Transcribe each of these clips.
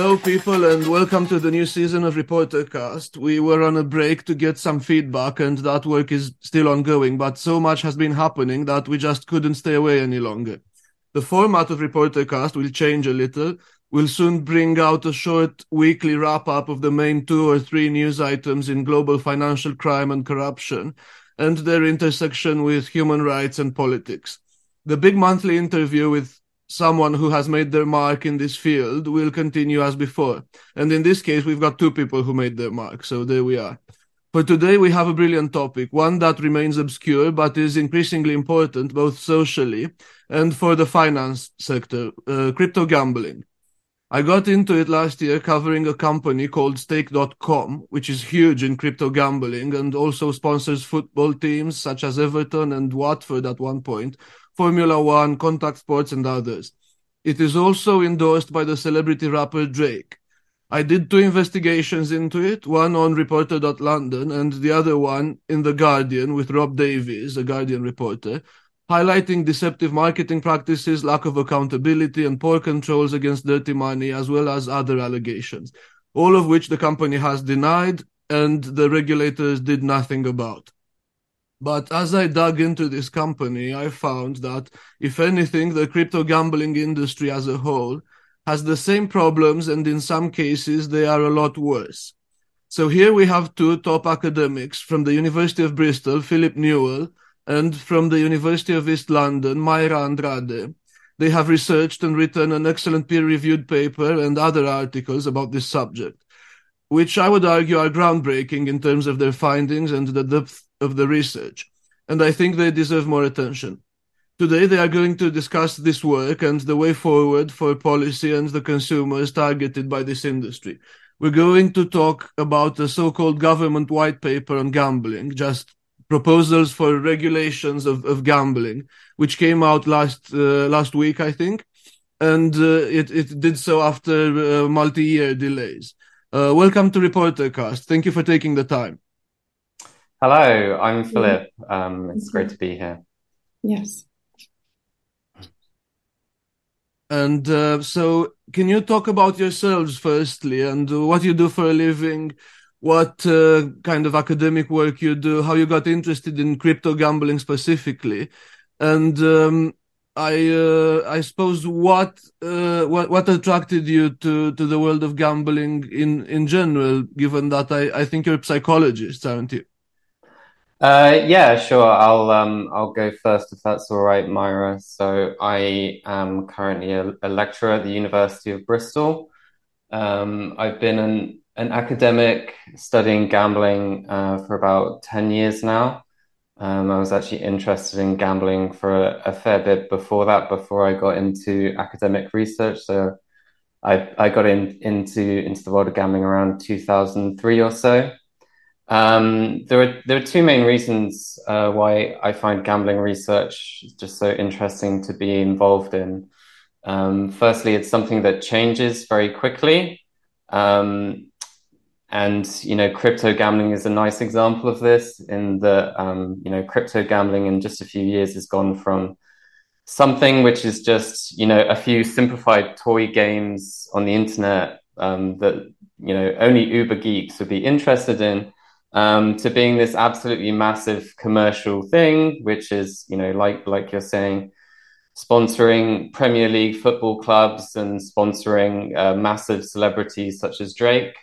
Hello, people, and welcome to the new season of Reportercast. We were on a break to get some feedback, and that work is still ongoing, but so much has been happening that we just couldn't stay away any longer. The format of Reportercast will change a little. We'll soon bring out a short weekly wrap up of the main two or three news items in global financial crime and corruption and their intersection with human rights and politics. The big monthly interview with someone who has made their mark in this field will continue as before. And in this case, we've got two people who made their mark. So there we are. For today, we have a brilliant topic, one that remains obscure but is increasingly important both socially and for the finance sector uh, crypto gambling. I got into it last year covering a company called stake.com, which is huge in crypto gambling and also sponsors football teams such as Everton and Watford at one point, Formula One, contact sports, and others. It is also endorsed by the celebrity rapper Drake. I did two investigations into it, one on reporter.london and the other one in The Guardian with Rob Davies, a Guardian reporter, highlighting deceptive marketing practices, lack of accountability, and poor controls against dirty money, as well as other allegations, all of which the company has denied and the regulators did nothing about. But as I dug into this company, I found that, if anything, the crypto gambling industry as a whole has the same problems, and in some cases, they are a lot worse. So here we have two top academics from the University of Bristol, Philip Newall, and from the University of East London, Maira Andrade. They have researched and written an excellent peer reviewed paper and other articles about this subject, which I would argue are groundbreaking in terms of their findings and the depth of the research, and I think they deserve more attention. Today, they are going to discuss this work and the way forward for policy and the consumers targeted by this industry. We're going to talk about the so called government white paper on gambling, just proposals for regulations of, of gambling, which came out last uh, last week, I think, and uh, it, it did so after uh, multi year delays. Uh, welcome to Reportercast. Thank you for taking the time. Hello, I'm Philip. Um, it's great to be here. Yes. And uh, so, can you talk about yourselves firstly and what you do for a living? What uh, kind of academic work you do? How you got interested in crypto gambling specifically? And um, I, uh, I suppose what, uh, what, what attracted you to, to the world of gambling in, in general? Given that I, I think you're a psychologist, aren't you? Uh, yeah, sure. I'll um, I'll go first if that's all right, Maira. So I am currently a, a lecturer at the University of Bristol. Um, I've been an an academic studying gambling uh, for about ten years now. Um, I was actually interested in gambling for a, a, fair bit before that, before I got into academic research. So I I got in into into the world of gambling around two thousand three or so. Um, there are there are two main reasons uh, why I find gambling research just so interesting to be involved in. Um, firstly, it's something that changes very quickly, um, and you know, crypto gambling is a nice example of this. In the um, you know, crypto gambling in just a few years has gone from something which is just you know a few simplified toy games on the internet um, that you know only uber geeks would be interested in um, to being this absolutely massive commercial thing, which is, you know, like like you're saying, sponsoring Premier League football clubs and sponsoring uh, massive celebrities such as Drake.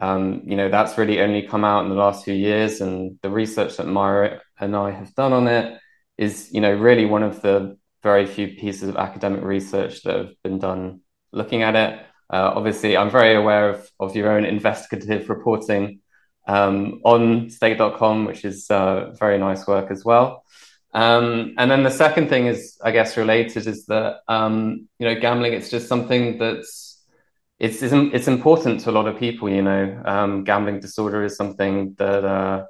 Um, you know, that's really only come out in the last few years, and the research that Maira and I have done on it is, you know, really one of the very few pieces of academic research that have been done looking at it. Uh, obviously, I'm very aware of, of your own investigative reporting um, on stake.com, which is uh, very nice work as well. Um, and then the second thing is, I guess, related is that um, you know gambling. It's just something that's it's it's, important to a lot of people. You know, um, gambling disorder is something that uh,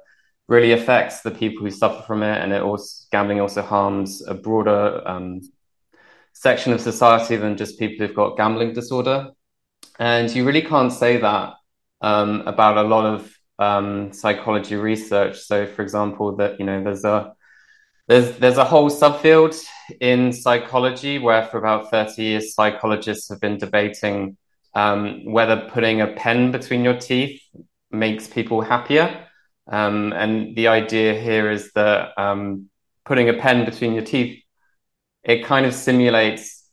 really affects the people who suffer from it, and it also gambling also harms a broader um, section of society than just people who've got gambling disorder. And you really can't say that um, about a lot of um, psychology research. So, for example, that you know there's a there's there's a whole subfield in psychology where for about 30 years psychologists have been debating um, whether putting a pen between your teeth makes people happier. Um, and the idea here is that um, putting a pen between your teeth, it kind of simulates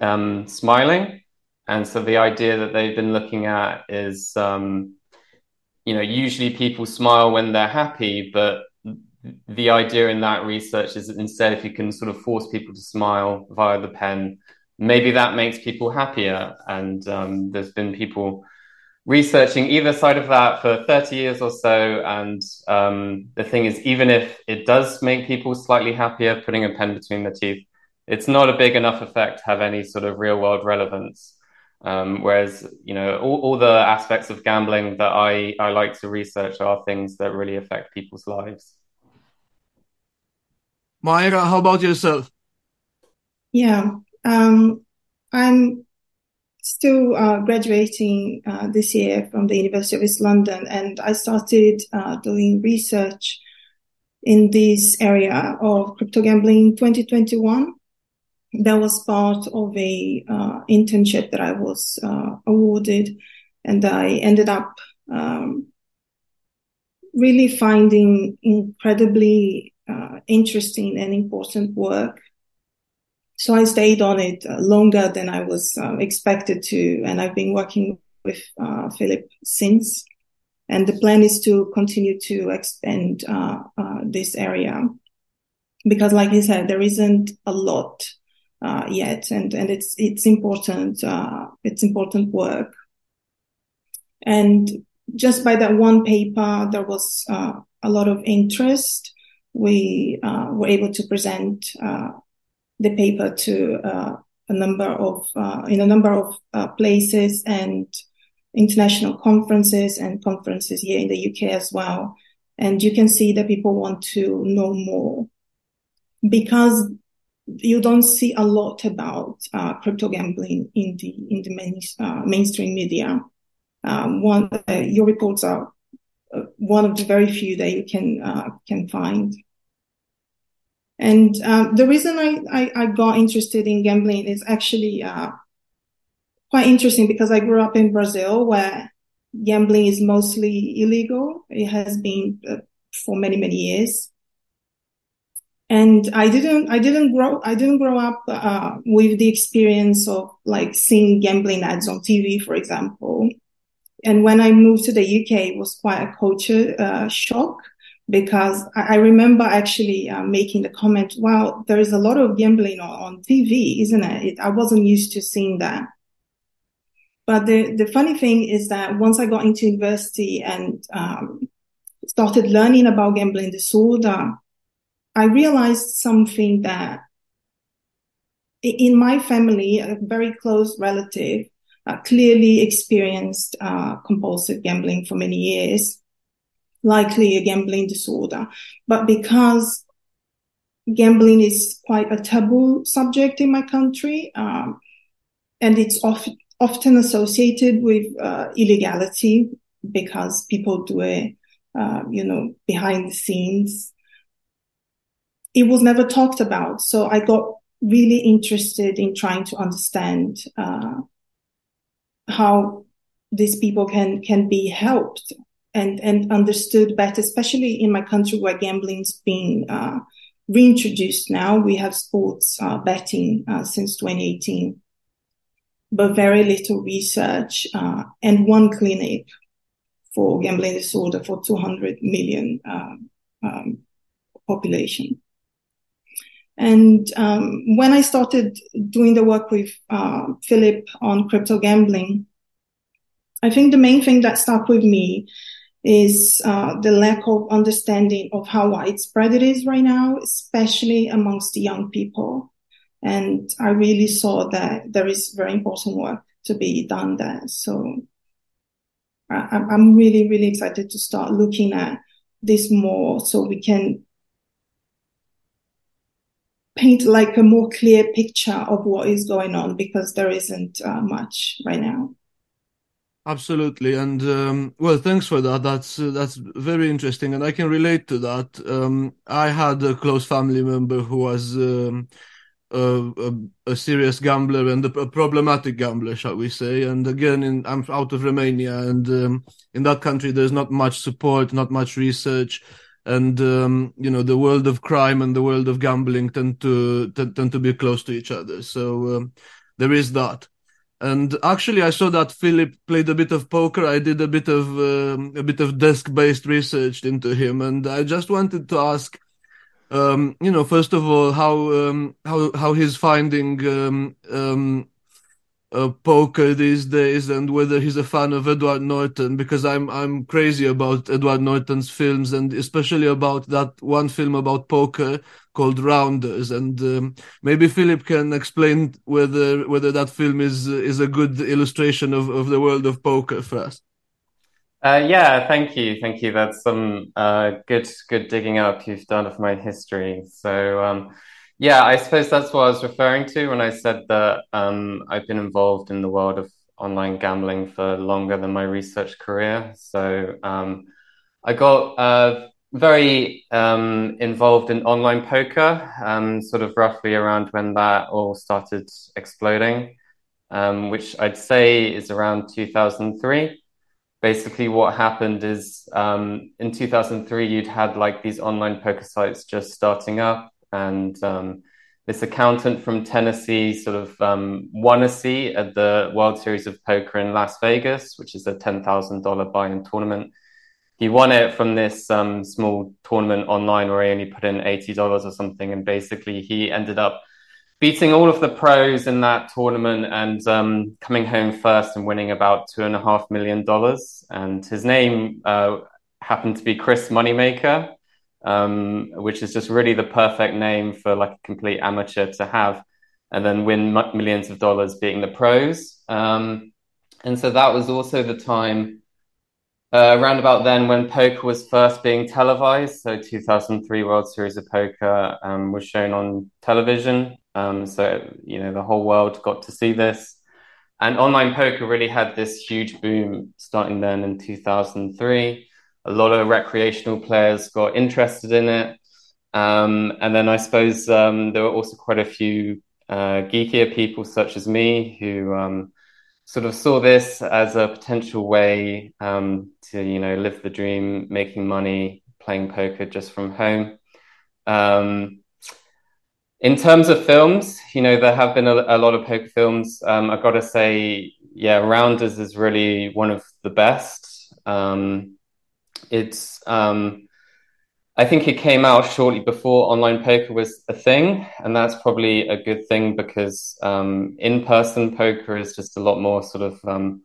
um, smiling. And so the idea that they've been looking at is, um, you know, usually people smile when they're happy, but the idea in that research is that instead, if you can sort of force people to smile via the pen, maybe that makes people happier. And um, there's been people researching either side of that for 30 years or so. And um, the thing is, even if it does make people slightly happier, putting a pen between the teeth, it's not a big enough effect to have any sort of real world relevance. Um, whereas, you know, all, all, the aspects of gambling that I, I like to research are things that really affect people's lives. Maira, how about yourself? Yeah, um, I'm still uh, graduating uh, this year from the University of East London, and I started uh, doing research in this area of crypto gambling in 2021. That was part of a uh, internship that I was uh, awarded, and I ended up um, really finding incredibly uh, interesting and important work so I stayed on it uh, longer than I was uh, expected to, and I've been working with uh, Philip since. And the plan is to continue to expand this area because, like he said, there isn't a lot uh, yet, and and it's it's important it's important work. And just by that one paper, there was a lot of interest. We were able to present the paper to uh, a number of uh, in a number of uh, places and international conferences and conferences here in the UK as well. And you can see that people want to know more because you don't see a lot about uh, crypto gambling in the in the main, uh, mainstream media. Um, one, uh, your reports are one of the very few that you can can find. And um, the reason I, I, I, got interested in gambling is actually uh, quite interesting because I grew up in Brazil where gambling is mostly illegal. It has been uh, for many, many years. And I didn't, I didn't grow, I didn't grow up uh, with the experience of like seeing gambling ads on TV, for example. And when I moved to the UK, it was quite a culture uh, shock because I, remember actually uh, making the comment, wow, there is a lot of gambling on, on TV, isn't it? it? I wasn't used to seeing that. But the, the funny thing is that once I got into university and um, started learning about gambling disorder, I realized something that in my family, a very close relative uh, clearly experienced uh, compulsive gambling for many years likely a gambling disorder. But because gambling is quite a taboo subject in my country, um, and it's often often associated with uh, illegality because people do it, uh, you know, behind the scenes. It was never talked about, so I got really interested in trying to understand uh, how these people can can be helped and and understood better, especially in my country where gambling's been uh, reintroduced now. We have sports uh, betting uh, since 2018, but very little research uh, and one clinic for gambling disorder for 200 million um, um, population. And um, when I started doing the work with uh, Philip on crypto gambling, I think the main thing that stuck with me is uh, the lack of understanding of how widespread it is right now, especially amongst the young people. And I really saw that there is very important work to be done there. So I, I'm really, really excited to start looking at this more so we can paint like a more clear picture of what is going on because there isn't uh, much right now. Absolutely, and um, well, thanks for that. That's uh, that's very interesting, and I can relate to that. Um, I had a close family member who was um, a, a, a serious gambler and a, a, problematic gambler, shall we say. And again, in, I'm out of Romania, and um, in that country, there's not much support, not much research, and um, you know the world of crime and the world of gambling tend to tend, tend to be close to each other. So um, there is that. And actually, I saw that Philip played a bit of poker. I did a bit of um, a bit of desk-based research into him, and I just wanted to ask um, you know, first of all, how um, how how he's finding um, um, uh, poker these days, and whether he's a fan of Edward Norton, because I'm I'm crazy about Edward Norton's films, and especially about that one film about poker called Rounders, and um, maybe Philip can explain whether whether that film is is a good illustration of, of the world of poker for us. Uh, yeah, thank you, thank you. That's some uh, good, good digging up you've done of my history. So, um, yeah, I suppose that's what I was referring to when I said that um, I've been involved in the world of online gambling for longer than my research career. So, um, I got uh, very um, involved in online poker, um, sort of roughly around when that all started exploding, um, which I'd say is around 2003 basically what happened is um, in 2003 you'd had like these online poker sites just starting up and um, this accountant from tennessee sort of um, won a seat at the world series of poker in las vegas which is a $10000 buy-in tournament. He won it from this um, small tournament online where he only put in $80 or something. And basically he ended up beating all of the pros in that tournament and um, coming home first and winning about two and a half million dollars. And his name uh, happened to be Chris Moneymaker, um, which is just really the perfect name for like a complete amateur to have, and then win millions of dollars being the pros. Um, and so that was also the time. Uh, around about then, when poker was first being televised, so 2003 World Series of Poker um, was shown on television, um, so, you know, the whole world got to see this. And online poker really had this huge boom starting then in 2003. A lot of recreational players got interested in it. Um, and then I suppose um, there were also quite a few uh, geekier people, such as me, who um, sort of saw this as a potential way um, to, you know, live the dream, making money, playing poker just from home. Um, in terms of films, you know, there have been a, a lot of poker films. Um, I've got to say, yeah, Rounders is really one of the best. Um, it's, um, I think it came out shortly before online poker was a thing, and that's probably a good thing because um, in-person poker is just a lot more sort of um,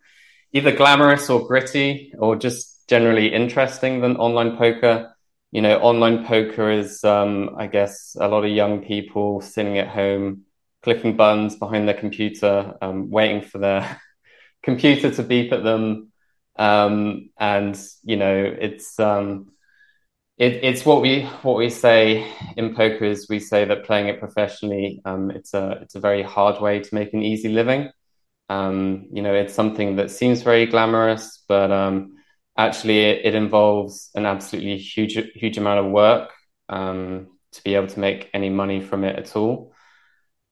either glamorous or gritty, or just generally interesting than online poker you know, online poker is, um, I guess, a lot of young people sitting at home, clicking buttons behind their computer, um, waiting for their computer to beep at them. Um, and you know, it's um, it, it's what we what we say in poker is we say that playing it professionally, um, it's a it's a very hard way to make an easy living. Um, you know, it's something that seems very glamorous, but um, actually it, it, involves an absolutely huge huge amount of work um, to be able to make any money from it at all.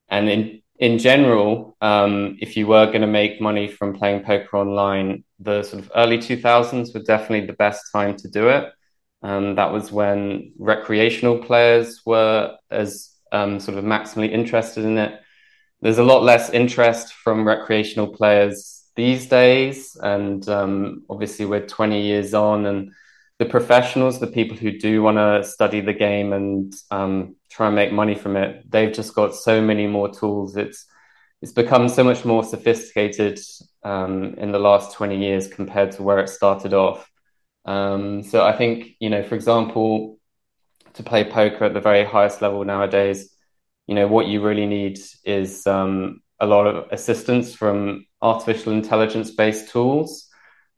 And in in general, um, if you were going to make money from playing poker online, the sort of early 2000s were definitely the best time to do it. Um, that was when recreational players were as um, sort of maximally interested in it. There's a lot less interest from recreational players these days. And um, obviously, we're 20 years on, and the professionals, the people who do want to study the game and um, try and make money from it, they've just got so many more tools. It's it's become so much more sophisticated um, in the last 20 years compared to where it started off. Um, so I think, you know, for example, to play poker at the very highest level nowadays, you know, what you really need is um, a lot of assistance from artificial intelligence based tools.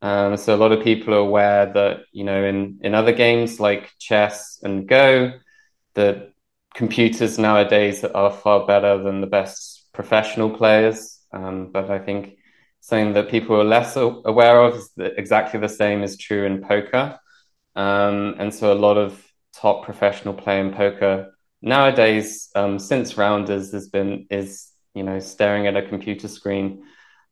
Um, so a lot of people are aware that you know in in other games like chess and Go, that computers nowadays are far better than the best professional players. Um, but I think something that people are less aware of is that exactly the same is true in poker. Um, and so a lot of top professional play in poker nowadays, um, since Rounders has been is you know staring at a computer screen,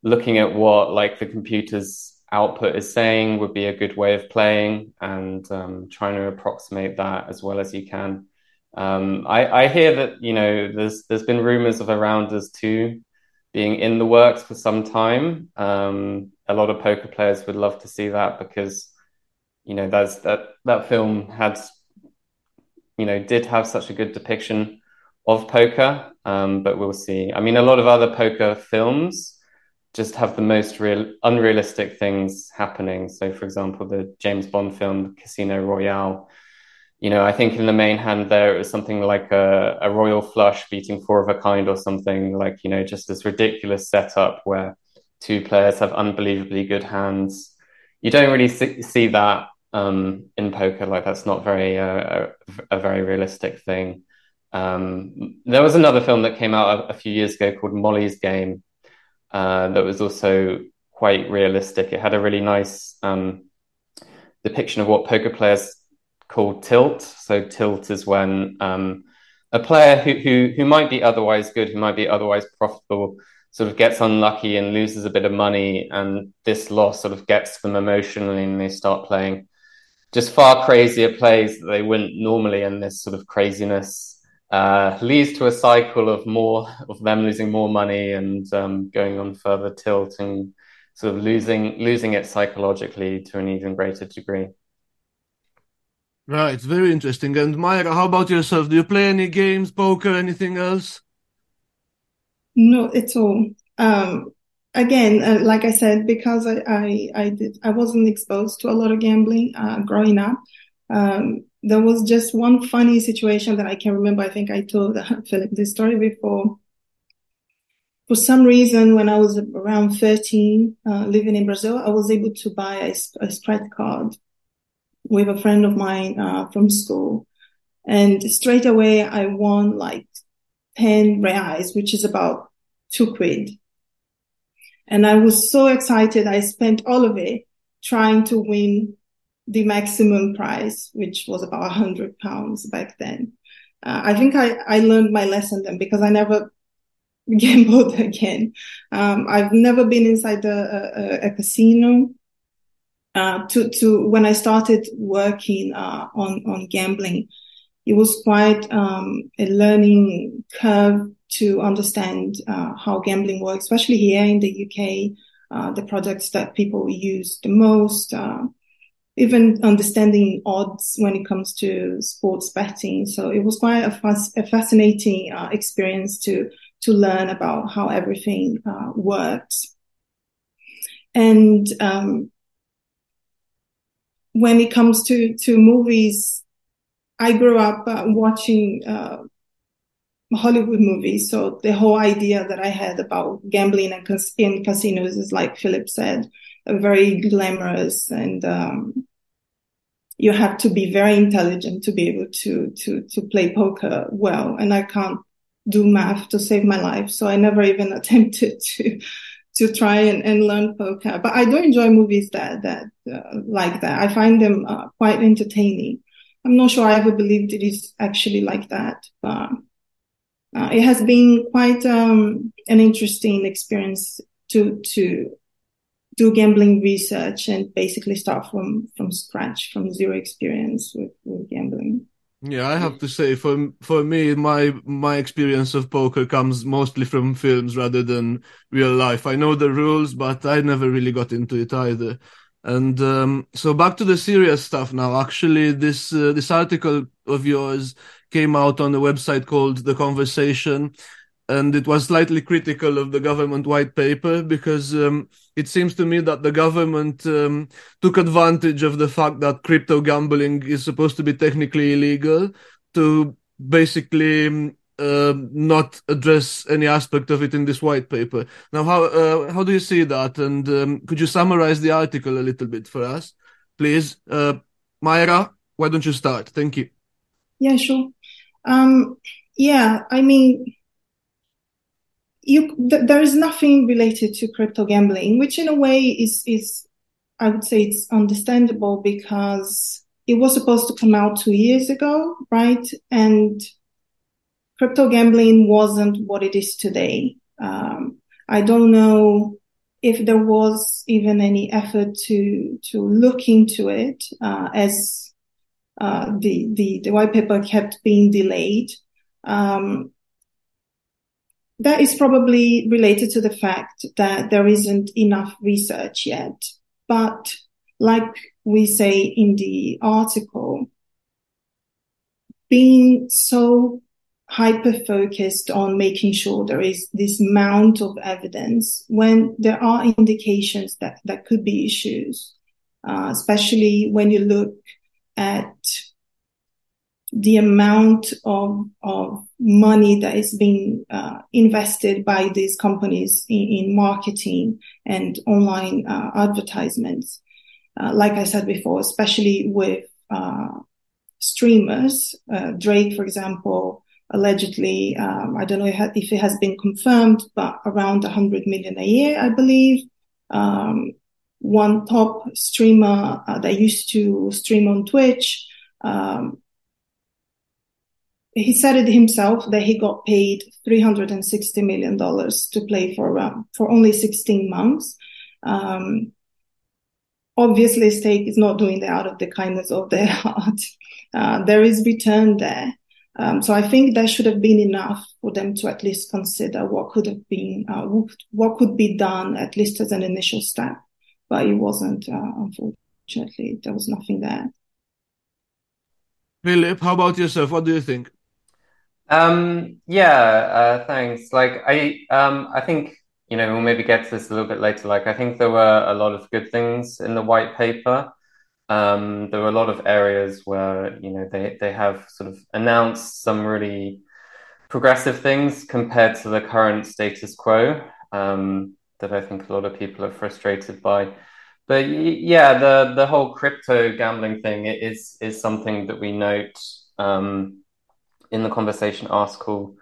looking at what like the computer's output is saying would be a good way of playing, and um, trying to approximate that as well as you can. Um, I, I hear that you know there's there's been rumors of a Rounders two being in the works for some time. Um, a lot of poker players would love to see that because you know that's that that film had you know did have such a good depiction of poker um, but we'll see i mean a lot of other poker films just have the most real unrealistic things happening so for example the james bond film casino royale you know i think in the main hand there it was something like a, a royal flush beating four of a kind or something like you know just this ridiculous setup where two players have unbelievably good hands you don't really see, see that um, in poker. Like that's not very uh, a, a, very realistic thing. Um, there was another film that came out a, a few years ago called Molly's Game uh, that was also quite realistic. It had a really nice um, depiction of what poker players call tilt. So tilt is when um, a player who, who who might be otherwise good, who might be otherwise profitable, sort of gets unlucky and loses a bit of money, and this loss sort of gets them emotionally, and they start playing just far crazier plays that they wouldn't normally, and this sort of craziness uh, leads to a cycle of more of them losing more money and um, going on further tilt and sort of losing losing it psychologically to an even greater degree. Right, very interesting. And Maira, how about yourself? Do you play any games, poker, anything else? Not at all. Um, again, uh, like I said, because I, I, I, did, I wasn't exposed to a lot of gambling uh, growing up. Um, there was just one funny situation that I can remember. I think I told Philip this story before. For some reason, when I was around 13, uh, living in Brazil, I was able to buy a, a card with a friend of mine uh, from school. And straight away, I won like 10 reais, which is about two quid. And I was so excited. I spent all of it trying to win the maximum price, which was about a hundred pounds back then. Uh, I think I, I learned my lesson then because I never gambled again. Um, I've never been inside a, a, a casino. Uh, to, to when I started working, uh, on, on gambling, it was quite, um, a learning curve to understand uh, how gambling works, especially here in the UK, uh, the products that people use the most, uh, even understanding odds when it comes to sports betting. So it was quite a, fas- a fascinating uh, experience to to learn about how everything uh, works. And um, when it comes to to movies, I grew up uh, watching Hollywood movies. So the whole idea that I had about gambling and cas- in casinos is like Philip said, very glamorous and, um, you have to be very intelligent to be able to, to, to play poker well. And I can't do math to save my life. So I never even attempted to, to try and, and learn poker, but I do enjoy movies that, that, uh, like that. I find them uh, quite entertaining. I'm not sure I ever believed it is actually like that, but uh, it has been quite um, an interesting experience to to do gambling research and basically start from from scratch, from zero experience with, with gambling. Yeah, I have to say, for for me, my my experience of poker comes mostly from films rather than real life. I know the rules, but I never really got into it either. And um, so back to the serious stuff now. Actually, this uh, this article of yours came out on a website called The Conversation, and it was slightly critical of the government white paper because um, it seems to me that the government um, took advantage of the fact that crypto gambling is supposed to be technically illegal to basically um, uh, not address any aspect of it in this white paper. Now, how uh, how do you see that? And um, could you summarize the article a little bit for us, please? Uh, Maira, why don't you start? Thank you. Yeah, sure. Um, yeah, I mean, you, th- there is nothing related to crypto gambling, which in a way is, is, I would say it's understandable because it was supposed to come out two years ago, right? And crypto gambling wasn't what it is today. Um, I don't know if there was even any effort to to look into it uh, as uh, the, the the white paper kept being delayed. Um, that is probably related to the fact that there isn't enough research yet. But like we say in the article, being so hyper focused on making sure there is this mount of evidence when there are indications that that could be issues, uh, especially when you look at the amount of, of money that is being uh, invested by these companies in, in marketing and online uh, advertisements. Uh, like I said before, especially with uh, streamers, uh, Drake, for example, allegedly, um, I don't know if it has been confirmed, but around 100 million a year, I believe. Um, one top streamer uh, that used to stream on Twitch um, he said it himself that he got paid 360 million dollars to play for um, for only 16 months. Um, obviously, Stake is not doing that out of the kindness of their heart. Uh, there is return there. Um, so I think that should have been enough for them to at least consider what could have been, uh, what could be done at least as an initial step. But it wasn't, uh, unfortunately. There was nothing there. Philip, how about yourself? What do you think? Um, yeah, uh, thanks. Like I, um, I think you know we'll maybe get to this a little bit later. Like I think there were a lot of good things in the white paper. Um, there were a lot of areas where you know they they have sort of announced some really progressive things compared to the current status quo um, that I think a lot of people are frustrated by. But yeah, the the whole crypto gambling thing is is something that we note. Um, in the conversation article,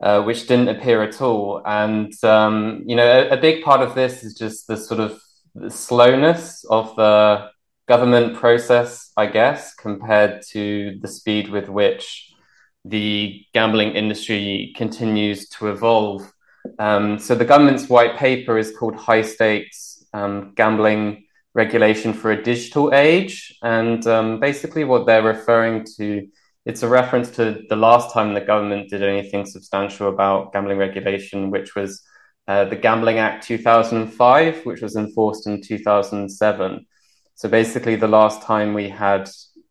uh, which didn't appear at all. And um, you know, a, a, big part of this is just the sort of the slowness of the government process, I guess, compared to the speed with which the gambling industry continues to evolve. Um, so the government's white paper is called High Stakes um, Gambling Regulation for a Digital Age, and um, basically what they're referring to it's a reference to the last time the government did anything substantial about gambling regulation, which was uh, the Gambling Act 2005, which was enforced in 2007. So basically, the last time we had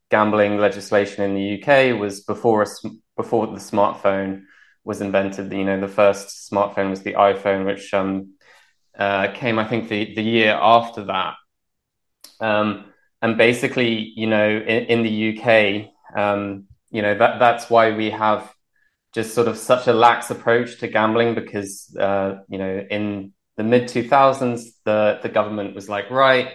gambling legislation in the UK was before a, before the smartphone was invented. You know, the first smartphone was the iPhone, which um, uh, came, I think, the, the year after that. Um, and basically, you know, in, in the UK, um, you know that that's why we have just sort of such a lax approach to gambling because uh, you know in the mid 2000s the the government was like right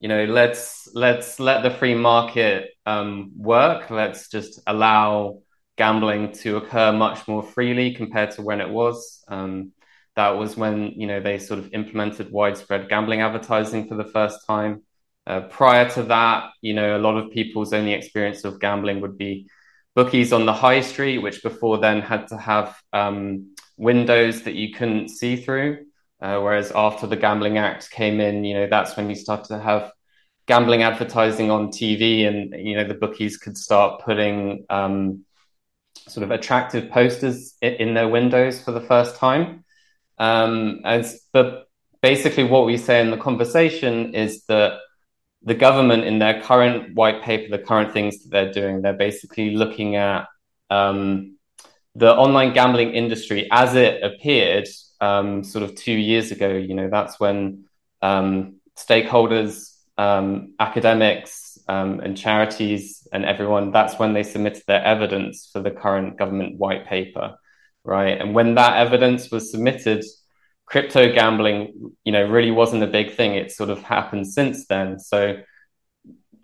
you know let's let's let the free market um, work. Let's just allow gambling to occur much more freely compared to when it was. Um, that was when you know they sort of implemented widespread gambling advertising for the first time. Uh, prior to that you know a lot of people's only experience of gambling would be bookies on the high street, which before then had to have um, windows that you couldn't see through. Uh, whereas after the Gambling Act came in, you know, that's when you started to have gambling advertising on TV, and you know, the bookies could start putting um, sort of attractive posters in, their windows for the first time. Um, as but basically, what we say in the conversation is that the government in their current white paper, the current things that they're doing, they're basically looking at um, the online gambling industry as it appeared um, sort of two years ago. You know, that's when um, stakeholders, um, academics, um, and charities and everyone, that's when they submitted their evidence for the current government white paper, right? And when that evidence was submitted, crypto gambling, you know, really wasn't a big thing. It sort of happened since then. So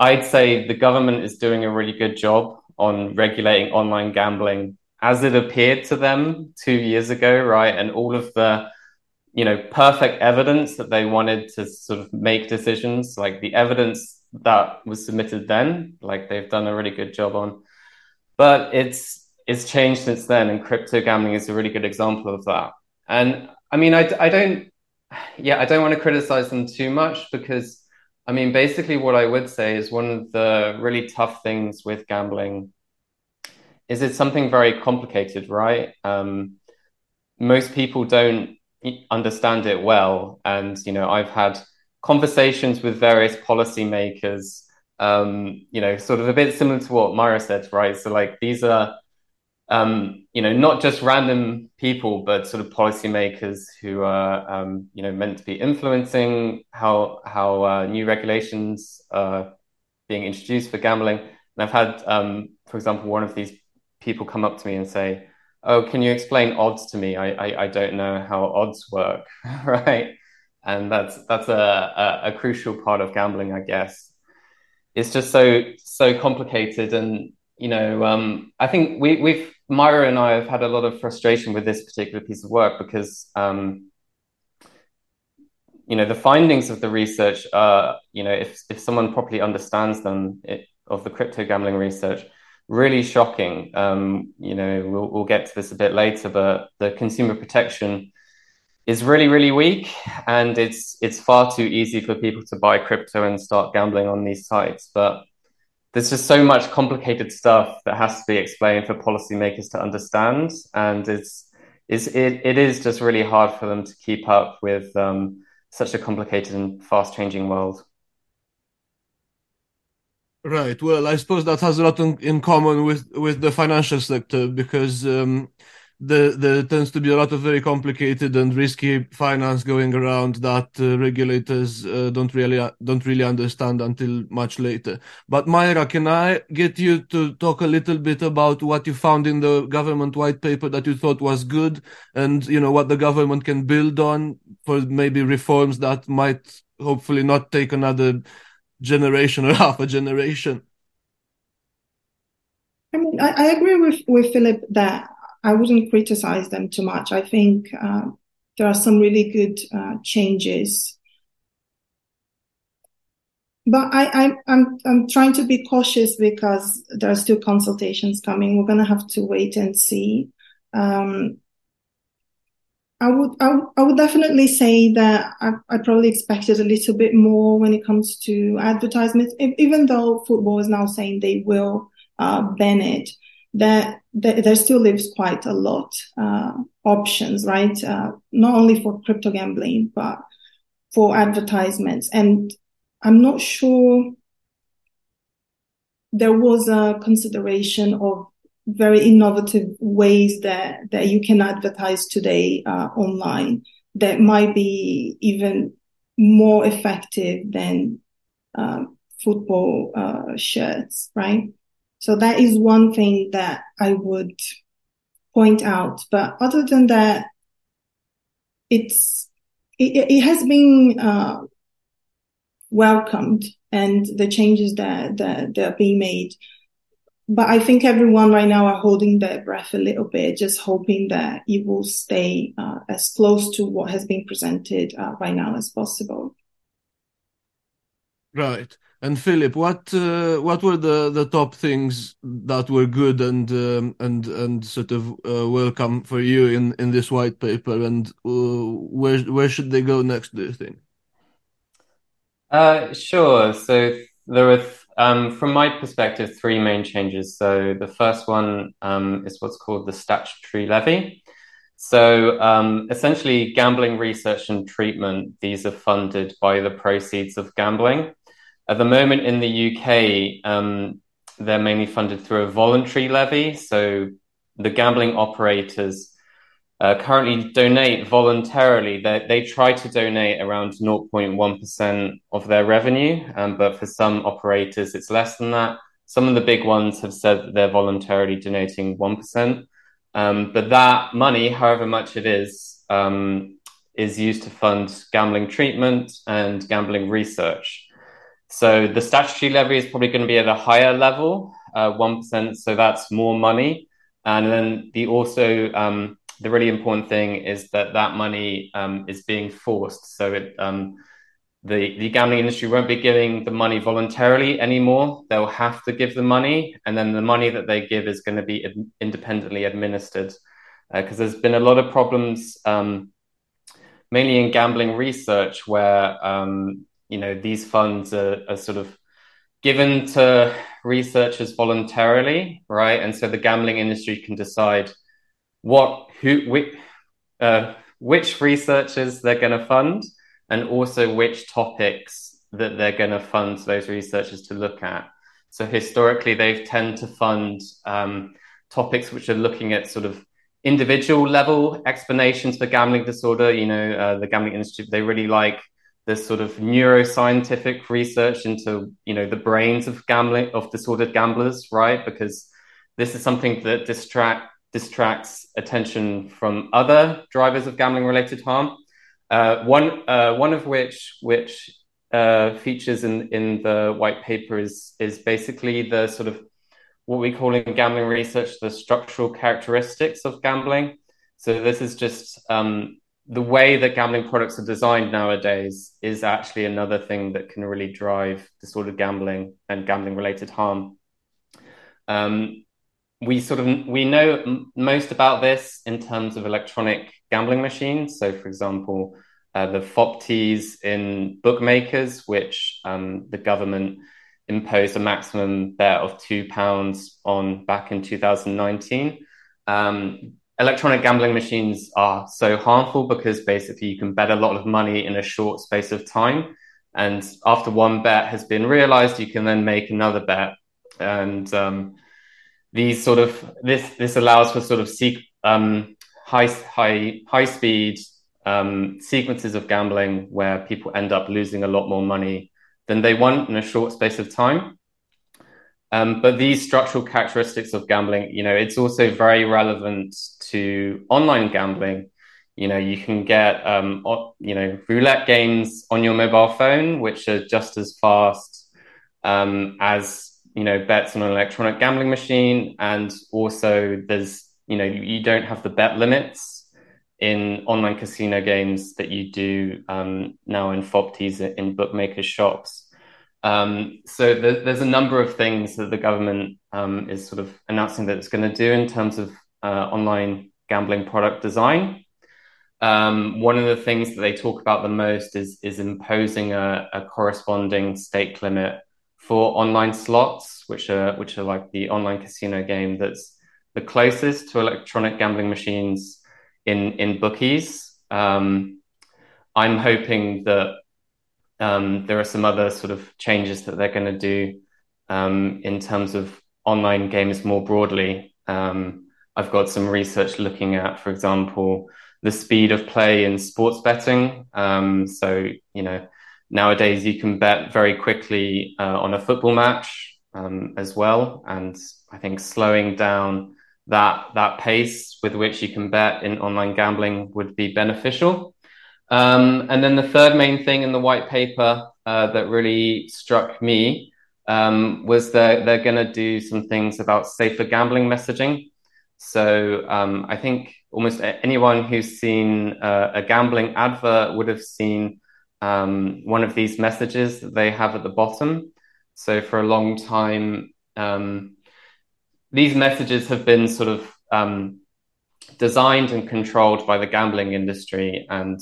I'd say the government is doing a really good job on regulating online gambling as it appeared to them two years ago, right? And all of the, you know, perfect evidence that they wanted to sort of make decisions, like the evidence that was submitted then, like they've done a really good job on. But it's it's changed since then, and crypto gambling is a really good example of that. And I mean, I, I don't, yeah, I don't want to criticize them too much because, I mean, basically, what I would say is one of the really tough things with gambling is it's something very complicated, right? Um, most people don't understand it well, and you know, I've had conversations with various policymakers. Um, you know, sort of a bit similar to what Maira said, right? So, like, these are um, you know, not just random people, but sort of policymakers who are, um, you know, meant to be influencing how how uh, new regulations are being introduced for gambling. And I've had, um, for example, one of these people come up to me and say, "Oh, can you explain odds to me? I I, I don't know how odds work, right?" And that's that's a, a, a crucial part of gambling, I guess. It's just so so complicated and you know, um, I think we, we've Maira and I have had a lot of frustration with this particular piece of work because, um, you know, the findings of the research are, you know, if if someone properly understands them, it, of the crypto gambling research, really shocking. Um, you know, we'll, we'll get to this a bit later, but the consumer protection is really really weak, and it's it's far too easy for people to buy crypto and start gambling on these sites, but there's just so much complicated stuff that has to be explained for policymakers to understand, and it's, it's it, it is just really hard for them to keep up with um, such a complicated and fast changing world. Right. Well, I suppose that has a lot in, in common with with the financial sector because um, there, there tends to be a lot of very complicated and risky finance going around that uh, regulators uh, don't really uh, don't really understand until much later. But Maira, can I get you to talk a little bit about what you found in the government white paper that you thought was good, and you know what the government can build on for maybe reforms that might hopefully not take another generation or half a generation. I mean, I, I agree with with Philip that I wouldn't criticize them too much. I think uh, there are some really good uh, changes. But I, I, I'm, I'm trying to be cautious because there are still consultations coming. We're going to have to wait and see. Um, I would, I, I, would definitely say that I, I, probably expected a little bit more when it comes to advertisements, even though football is now saying they will uh, ban it that, there still lives quite a lot uh, options, right? Uh, not only for crypto gambling, but for advertisements. And I'm not sure there was a consideration of very innovative ways that, that you can advertise today uh, online that might be even more effective than uh, football uh, shirts, right? So that is one thing that I would point out. But other than that, it's, it, it has been, uh, welcomed and the changes that, that, that are being made. But I think everyone right now are holding their breath a little bit, just hoping that it will stay uh, as close to what has been presented uh, right now as possible. Right. And Philip, what uh, what were the, the top things that were good and um, and and sort of uh, welcome for you in, in this white paper, and uh, where where should they go next? Do you think? Uh, sure. So there are, um, from my perspective, three main changes. So the first one um, is what's called the statutory levy. So um, essentially, gambling research and treatment these are funded by the proceeds of gambling. At the moment in the UK, um, they're mainly funded through a voluntary levy. So the gambling operators uh, currently donate voluntarily. They, they try to donate around 0.1% of their revenue, um, but for some operators, it's less than that. Some of the big ones have said they're voluntarily donating 1%. Um, but that money, however much it is, um, is used to fund gambling treatment and gambling research. So the statutory levy is probably going to be at a higher level, uh, one uh, So that's more money. And then the also um, the really important thing is that that money um, is being forced. So it um, the, the gambling industry won't be giving the money voluntarily anymore. They'll have to give the money, and then the money that they give is going to be ad- independently administered. Because uh, there's been a lot of problems, um, mainly in gambling research, where um, you know these funds are, are, sort of given to researchers voluntarily, right? And so the gambling industry can decide what who which, uh, which researchers they're going to fund and also which topics that they're going to fund those researchers to look at. So historically, they've tend to fund um, topics which are looking at sort of individual level explanations for gambling disorder. You know, uh, the Gambling industry they really like this sort of neuroscientific research into you know the brains of gambling of disordered gamblers, right? Because this is something that distract distracts attention from other drivers of gambling related harm. Uh, one uh, one of which which uh, features in in the white paper is is basically the sort of what we call in gambling research the structural characteristics of gambling. So this is just um, the way that gambling products are designed nowadays is actually another thing that can really drive disordered gambling and gambling related harm. Um, we sort of we know m- most about this in terms of electronic gambling machines. So, for example, uh, the FOBTs in bookmakers, which um, the government imposed a maximum bet of two pounds on back in 2019. Um, electronic gambling machines are so harmful because basically you can bet a lot of money in a short space of time. And after one bet has been realized, you can then make another bet. And um, these sort of this this allows for sort of seek, um, high high high speed um, sequences of gambling where people end up losing a lot more money than they want in a short space of time. Um, but these structural characteristics of gambling, you know, it's also very relevant to online gambling. You know, you can get, um, you know, roulette games on your mobile phone, which are just as fast um, as, you know, bets on an electronic gambling machine. And also there's, you know, you don't have the bet limits in online casino games that you do um, now in FOBTs in bookmakers shops. Um, so there, there's a number of things that the government um, is sort of announcing that it's going to do in terms of uh, online gambling product design. Um, one of the things that they talk about the most is is imposing a, a, corresponding stake limit for online slots, which are which are like the online casino game that's the closest to electronic gambling machines in in bookies. Um, I'm hoping that um, there are some other sort of changes that they're going to do um, in terms of online games more broadly. Um, I've got some research looking at, for example, the speed of play in sports betting. Um, so, you know, nowadays you can bet very quickly uh, on a football match um, as well. And I think slowing down that that pace with which you can bet in online gambling would be beneficial. Um, and then the third main thing in the white paper uh, that really struck me um, was that they're going to do some things about safer gambling messaging. So um, I think almost anyone who's seen uh, a gambling advert would have seen um, one of these messages that they have at the bottom. So for a long time, um, these messages have been sort of um, designed and controlled by the gambling industry and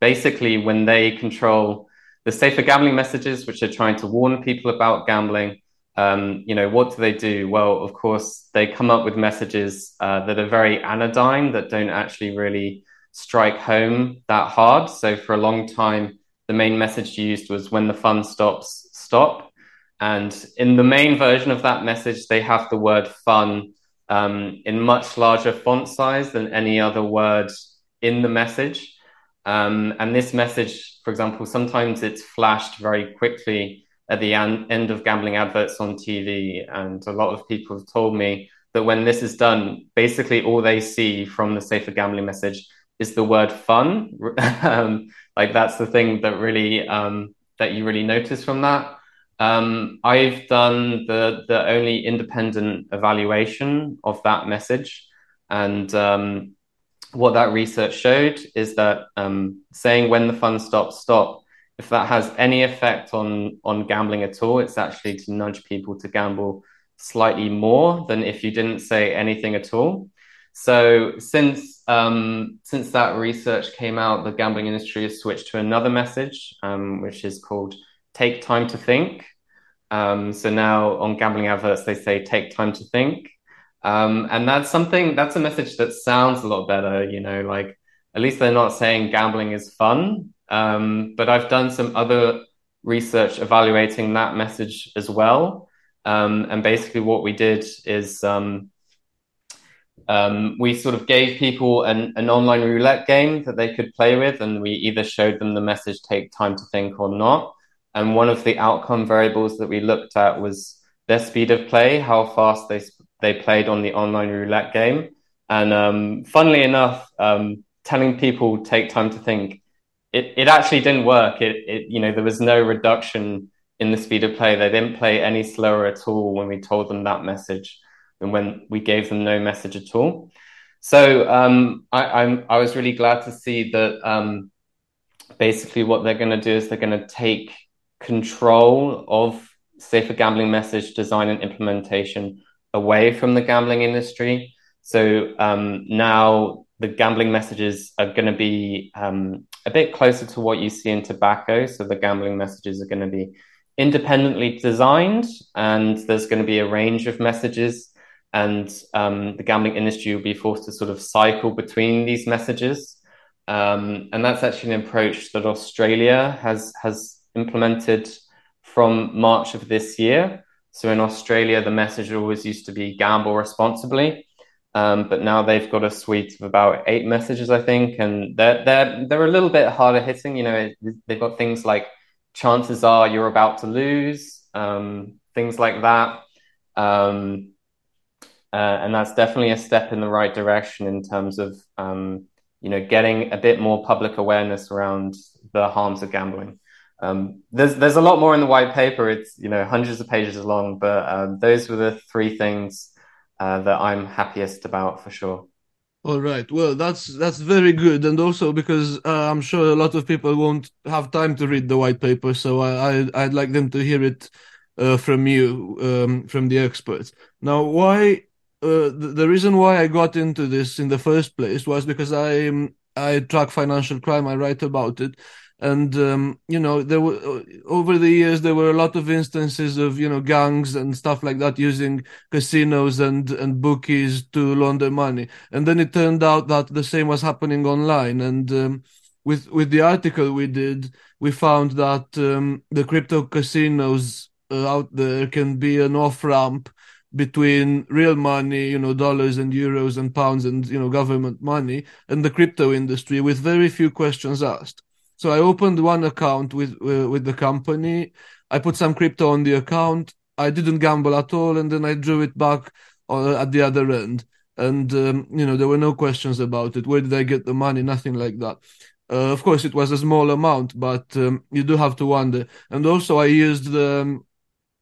basically when they control the safer gambling messages, which are trying to warn people about gambling, um, you know, what do they do? Well, of course, they come up with messages uh, that are very anodyne, that don't actually really strike home that hard. So for a long time, the main message used was when the fun stops, stop. And in the main version of that message, they have the word fun um, in much larger font size than any other word in the message. Um, and this message, for example, sometimes it's flashed very quickly at the an- end of gambling adverts on TV. And a lot of people have told me that when this is done, basically all they see from the safer gambling message is the word fun. um, like that's the thing that really um, that you really notice from that. Um, I've done the the only independent evaluation of that message, and um, what that research showed is that um, saying when the fun stops, stop if that has any effect on on gambling at all, it's actually to nudge people to gamble slightly more than if you didn't say anything at all. So since um, since that research came out, the gambling industry has switched to another message, um, which is called "Take time to think." Um, so now on gambling adverts, they say "Take time to think," um, and that's something that's a message that sounds a lot better. You know, like at least they're not saying gambling is fun. Um, but I've done some other research evaluating that message as well. Um, and basically, what we did is um, um, we sort of gave people an, an online roulette game that they could play with, and we either showed them the message take time to think or not. And one of the outcome variables that we looked at was their speed of play, how fast they they played on the online roulette game. And um, funnily enough, um, telling people take time to think, it, it actually didn't work. It, it you know there was no reduction in the speed of play. They didn't play any slower at all when we told them that message than when we gave them no message at all. So um, I, am I was really glad to see that um, basically what they're going to do is they're going to take control of safer gambling message design and implementation away from the gambling industry. So um, now the gambling messages are going to be um, a bit closer to what you see in tobacco. So the gambling messages are going to be independently designed, and there's going to be a range of messages and um, the gambling industry will be forced to sort of cycle between these messages. Um, and that's actually an approach that Australia has has implemented from March of this year. So in Australia, the message always used to be gamble responsibly, um, but now they've got a suite of about eight messages, I think, and they're they're they're a little bit harder hitting. You know, they've got things like chances are you're about to lose, um, things like that. Um, uh, and that's definitely a step in the right direction in terms of um, you know getting a bit more public awareness around the harms of gambling. Um, there's there's a lot more in the white paper. It's you know hundreds of pages long, but um, those were the three things uh, that I'm happiest about for sure. All right. Well, that's that's very good, and also because uh, I'm sure a lot of people won't have time to read the white paper, so I, I would like them to hear it uh, from you, um, from the experts. Now, why uh, the, the, reason why I got into this in the first place was because I I track financial crime. I write about it, and um, you know there were uh, over the years there were a lot of instances of you know gangs and stuff like that using casinos and and bookies to launder money. And then it turned out that the same was happening online. And um, with with the article we did, we found that um, the crypto casinos uh, out there can be an off ramp between real money, you know, dollars and euros and pounds and, you know, government money and the crypto industry with very few questions asked. So I opened one account with, uh, with the company. I put some crypto on the account. I didn't gamble at all. And then I drew it back uh, at the other end. And, um, you know, there were no questions about it. Where did I get the money? Nothing like that. Uh, of course, it was a small amount, but um, you do have to wonder. And also, I used the um,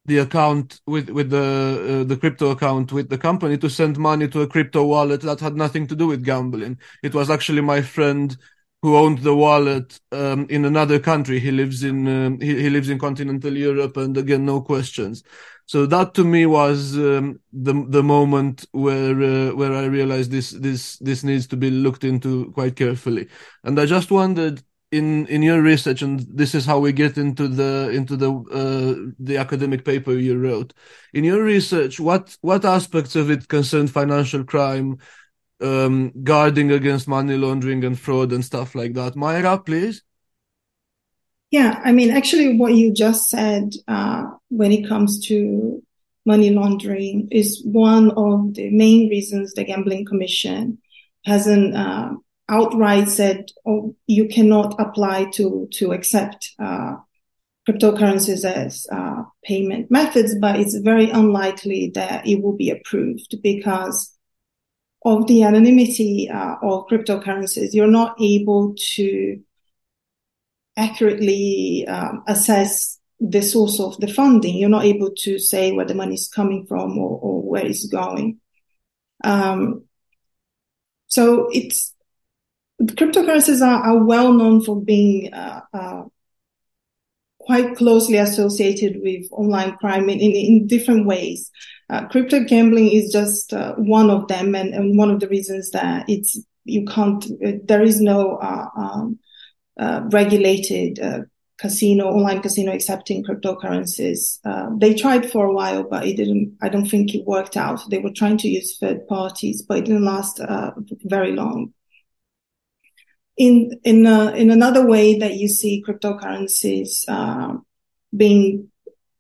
the account with with the uh, the crypto account with the company to send money to a crypto wallet that had nothing to do with gambling. It was actually my friend who owned the wallet um, in another country. He lives in um, he, he lives in continental Europe, and again, no questions. So that to me was um, the the moment where uh, where I realized this this this needs to be looked into quite carefully. And I just wondered in in your research, and this is how we get into the into the uh, the academic paper you wrote. In your research, what what aspects of it concerned financial crime, um, guarding against money laundering and fraud and stuff like that? Maira, please. Yeah, I mean, actually, what you just said uh, when it comes to money laundering is one of the main reasons the Gambling Commission hasn't uh, outright said, oh, you cannot apply to, to accept, uh, cryptocurrencies as, uh, payment methods, but it's very unlikely that it will be approved because of the anonymity, uh, of cryptocurrencies. You're not able to accurately, um, assess the source of the funding. You're not able to say where the money is coming from or, or where it's going. Um, so it's cryptocurrencies are, are well known for being uh, uh, quite closely associated with online crime in, in, in different ways. Uh, crypto gambling is just uh, one of them, and, and one of the reasons that it's you can't. Uh, there is no uh, um, uh, regulated casino, online casino accepting cryptocurrencies. they tried for a while, but it didn't. I don't think it worked out. They were trying to use third parties, but it didn't last very long in in uh, in another way that you see cryptocurrencies uh, being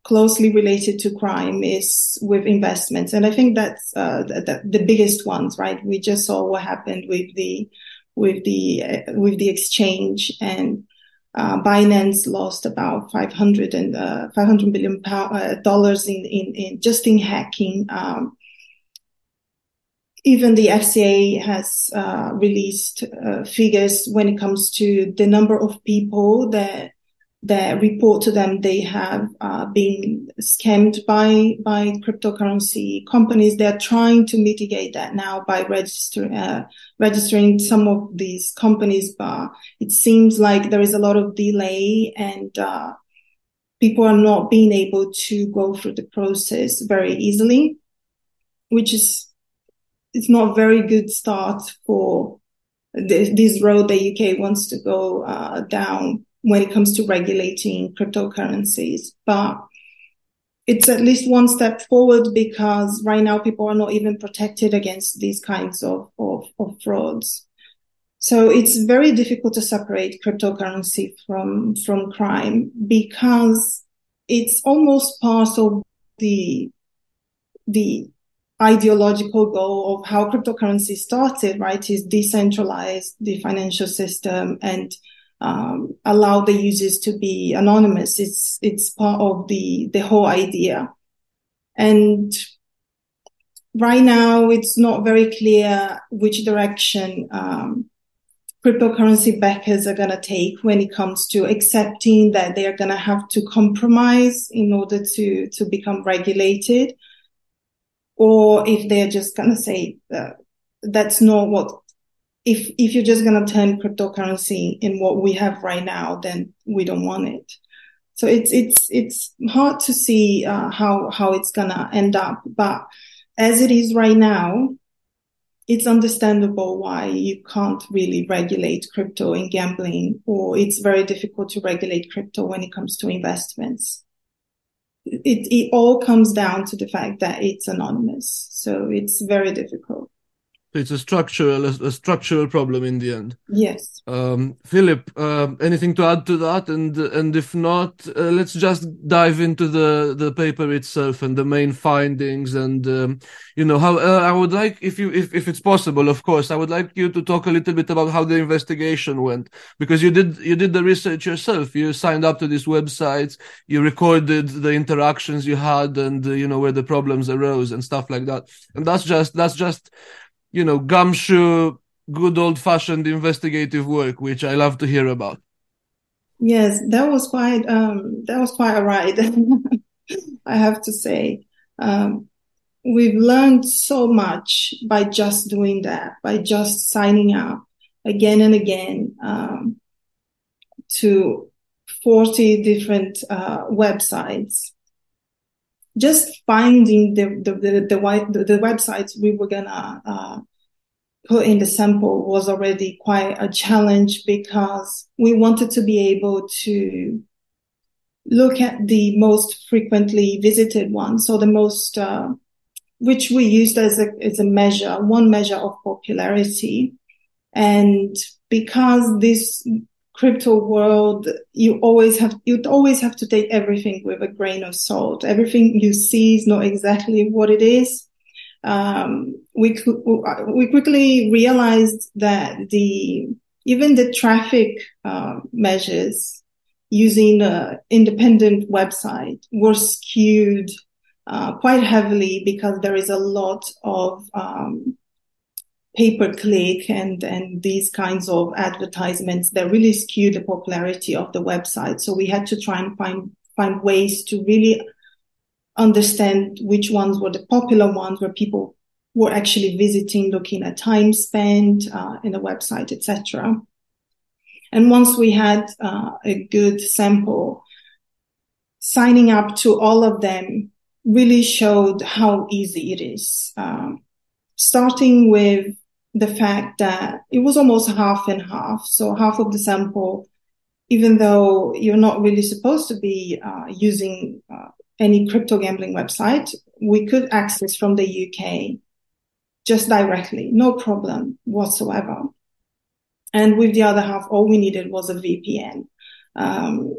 closely related to crime is with investments, and I think that's uh, the, the, biggest ones, right? We just saw what happened with the with the uh, with the exchange and. Uh, Binance lost about 500 and uh, 500 billion pound, dollars in, in, in just in hacking. Um, even the FCA has uh, released uh, figures when it comes to the number of people that that report to them they have uh, been scammed by by cryptocurrency companies. They're trying to mitigate that now by registering uh, registering some of these companies, but it seems like there is a lot of delay and uh, people are not being able to go through the process very easily, which is it's not a very good start for this, road the UK wants to go uh, down when it comes to regulating cryptocurrencies. But it's at least one step forward because right now people are not even protected against these kinds of, of, of frauds. So it's very difficult to separate cryptocurrency from, from crime because it's almost part of the, the ideological goal of how cryptocurrency started, right, is decentralize the financial system and um, allow the users to be anonymous. It's it's part of the the whole idea, and right now it's not very clear which direction um, cryptocurrency backers are going to take when it comes to accepting that they are going to have to compromise in order to to become regulated or if they're just going to say uh, that's not what if if you're just to turn cryptocurrency in what we have right now then we don't want it so it's it's it's hard to see uh, how how it's to end up but as it is right now it's understandable why you can't really regulate crypto in gambling or it's very difficult to regulate crypto when it comes to investments it, it all comes down to the fact that it's anonymous. So it's very difficult. It's a structural, a, a structural problem in the end. Yes. Um, Philip, uh, anything to add to that? And and if not, uh, let's just dive into the the paper itself and the main findings. And um, you know how uh, I would like, if you if if it's possible, of course, I would like you to talk a little bit about how the investigation went because you did you did the research yourself. You signed up to these websites, you recorded the interactions you had, and uh, you know where the problems arose and stuff like that. And that's just that's just you know, gumshoe, good old fashioned investigative work, which I love to hear about. Yes, that was quite, um, that was quite a ride. I have to say, um, we've learned so much by just doing that, by just signing up again and again, um, to 40 different, uh, websites just finding the the the, the, the websites we were gonna uh, put in the sample was already quite a challenge because we wanted to be able to look at the most frequently visited ones, so the most uh, which we used as a as a measure, one measure of popularity, and because this crypto world, you always have, you always have to take everything with a grain of salt. Everything you see is not exactly what it is. Um, we, we quickly realized that the, even the traffic, uh, measures using an independent website were skewed, uh, quite heavily because there is a lot of, um, pay per click and, and these kinds of advertisements that really skew the popularity of the website. So we had to try and find, find ways to really understand which ones were the popular ones where people were actually visiting, looking at time spent uh, in the website, etc. And once we had uh, a good sample, signing up to all of them really showed how easy it is. Um, starting with the fact that it was almost half and half. So half of the sample, even though you're not really supposed to be uh, using uh, any crypto gambling website, we could access from the UK just directly, no problem whatsoever. And with the other half, all we needed was a VPN. Um,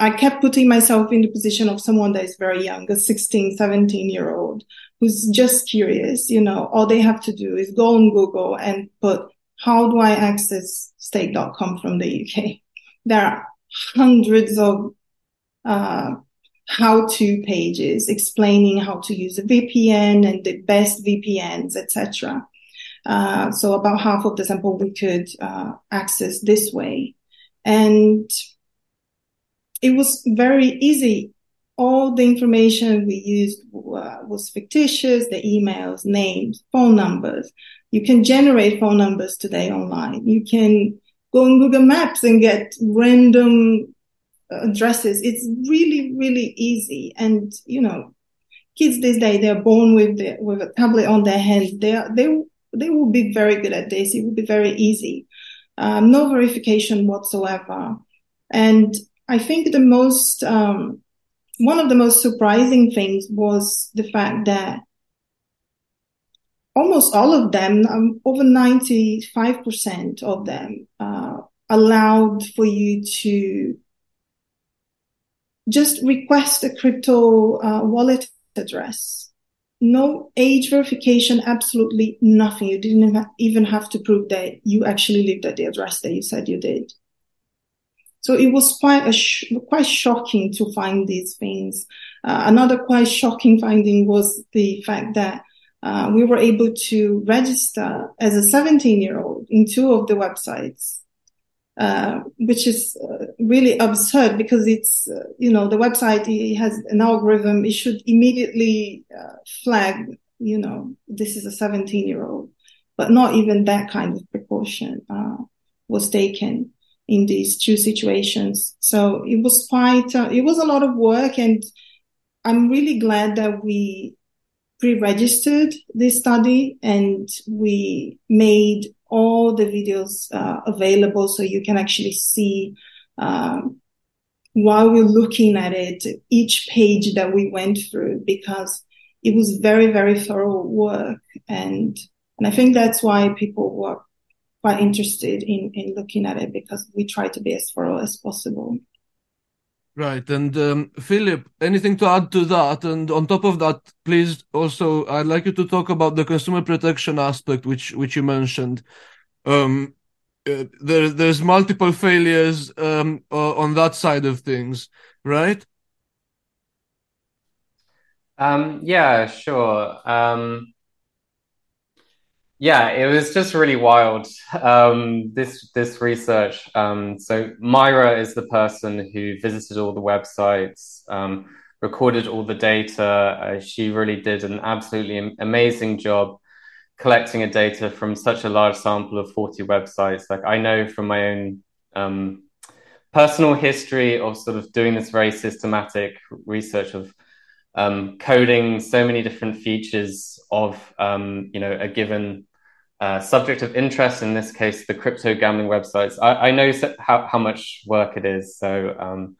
I kept putting myself in the position of someone that is very young, a 16, 17 year old who's just curious. You know, all they have to do is go on Google and put, how do I access stake.com from the UK? There are hundreds of, uh, how to pages explaining how to use a VPN and the best VPNs, etc. Uh, so about half of the sample we could uh, access this way. And it was very easy. All the information we used uh, was fictitious, the emails, names, phone numbers. You can generate phone numbers today online. You can go on Google Maps and get random addresses. It's really, really easy. And, you know, kids these days, they're born with the, with a tablet on their hands. They they, they will be very good at this. It will be very easy. Um, no verification whatsoever. And I think the most, um, one of the most surprising things was the fact that almost all of them, um, over 95% of them, uh, allowed for you to just request a crypto uh, wallet address. No age verification, absolutely nothing. You didn't even have to prove that you actually lived at the address that you said you did. So it was quite a sh- quite shocking to find these things. Uh, another quite shocking finding was the fact that uh, we were able to register as a 17 year old in two of the websites, uh, which is uh, really absurd because it's, uh, you know, the website has an algorithm. It should immediately uh, flag, you know, this is a 17 year old, but not even that kind of precaution was taken in these two situations. So it was quite, uh, it was a lot of work and I'm really glad that we pre-registered this study and we made all the videos uh, available so you can actually see um, while we're looking at it each page that we went through because it was very very thorough work and and I think that's why people were quite interested in, in looking at it because we try to be as thorough as possible. Right. And um, Philip, anything to add to that? And on top of that, please also, I'd like you to talk about the consumer protection aspect, which which you mentioned. Um, uh, there, there's multiple failures um, uh, on that side of things, right? Um, yeah, sure. Um, yeah, it was just really wild. Um, this this research. Um, so Maira is the person who visited all the websites, um, recorded all the data. Uh, she really did an absolutely amazing job collecting a data from such a large sample of 40 websites. Like I know from my own um, personal history of sort of doing this very systematic research of um, coding so many different features of um, you know a given uh, subject of interest. In this case, the crypto gambling websites. I, I know how, how much work it is, so um,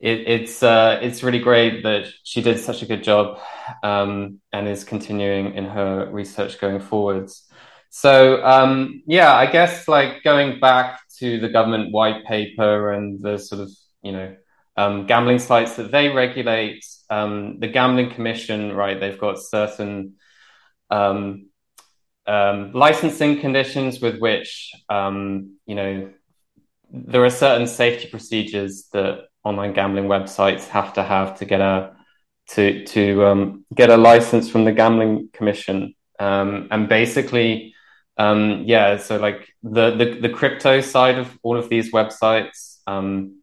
it, it's uh, it's really great that she did such a good job um, and is continuing in her research going forwards. So um, yeah, I guess like going back to the government white paper and the sort of you know um, gambling sites that they regulate. Um, the gambling commission, right? They've got certain um, um, licensing conditions with which um, you know there are certain safety procedures that online gambling websites have to have to get a to to um, get a license from the gambling commission and basically yeah so like the, the the crypto side of all of these websites um,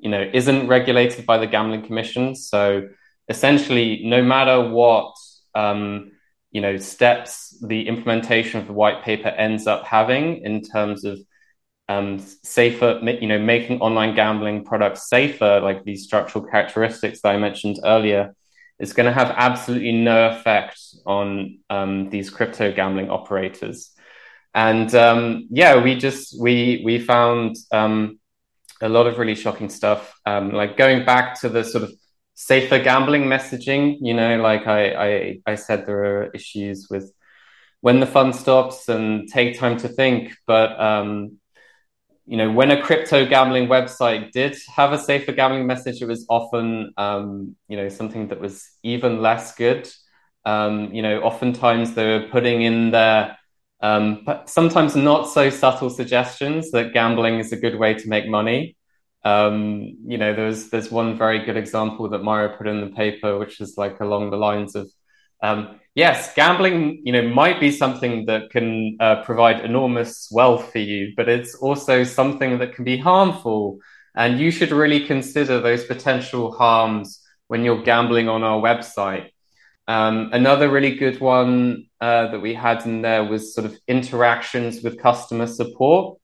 you know, isn't regulated by the gambling commission. So essentially, no matter what, um, you know, steps the implementation of the white paper ends up having in terms of um, safer, you know, making online gambling products safer, like these structural characteristics that I mentioned earlier, is going to have absolutely no effect on um, these crypto gambling operators. And um, yeah, we just we we found um, a lot of really shocking stuff. Um, like going back to the sort of safer gambling messaging, you know, like I I, I said, there are issues with when the fun stops and take time to think, but um, you know, when a crypto gambling website did have a safer gambling message, it was often, um, you know, something that was even less good. Um, you know, oftentimes they were putting in their um, sometimes not so subtle suggestions that gambling is a good way to make money. Um, you know, there's there's one very good example that Maira put in the paper, which is like along the lines of um, yes, gambling, you know, might be something that can uh, provide enormous wealth for you, but it's also something that can be harmful. And you should really consider those potential harms when you're gambling on our website. Um, another really good one uh, that we had in there was sort of interactions with customer support.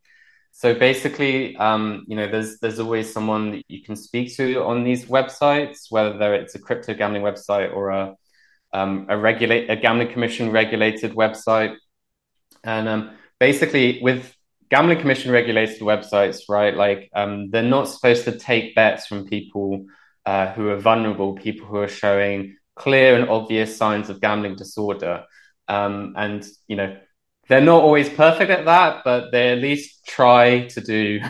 So basically, um, you know, there's there's always someone that you can speak to on these websites, whether it's a crypto gambling website or a um, a regulate a gambling commission regulated website, and um, basically with gambling commission regulated websites, right? Like um, they're not supposed to take bets from people uh, who are vulnerable, people who are showing clear and obvious signs of gambling disorder, um, and you know they're not always perfect at that, but they at least try to do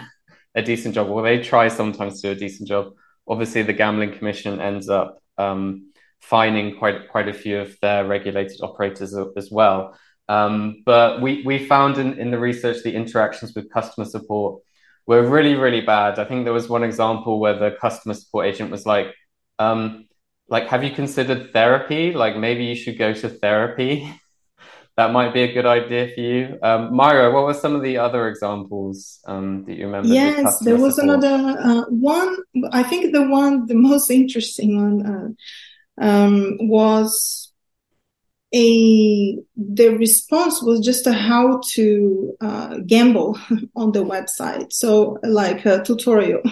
a decent job, or they try sometimes to do a decent job. Obviously, the gambling commission ends up um, fining quite quite a few of their regulated operators as well. Um, but we we found in, in the research the interactions with customer support were really really bad. I think there was one example where the customer support agent was like, um, like, have you considered therapy? Like maybe you should go to therapy. that might be a good idea for you. Um, Maira, what were some of the other examples um, that you remember? Yes, there was support? another uh, one. I think the one, the most interesting one, uh, um, was a the response was just a how to uh, gamble on the website so like a tutorial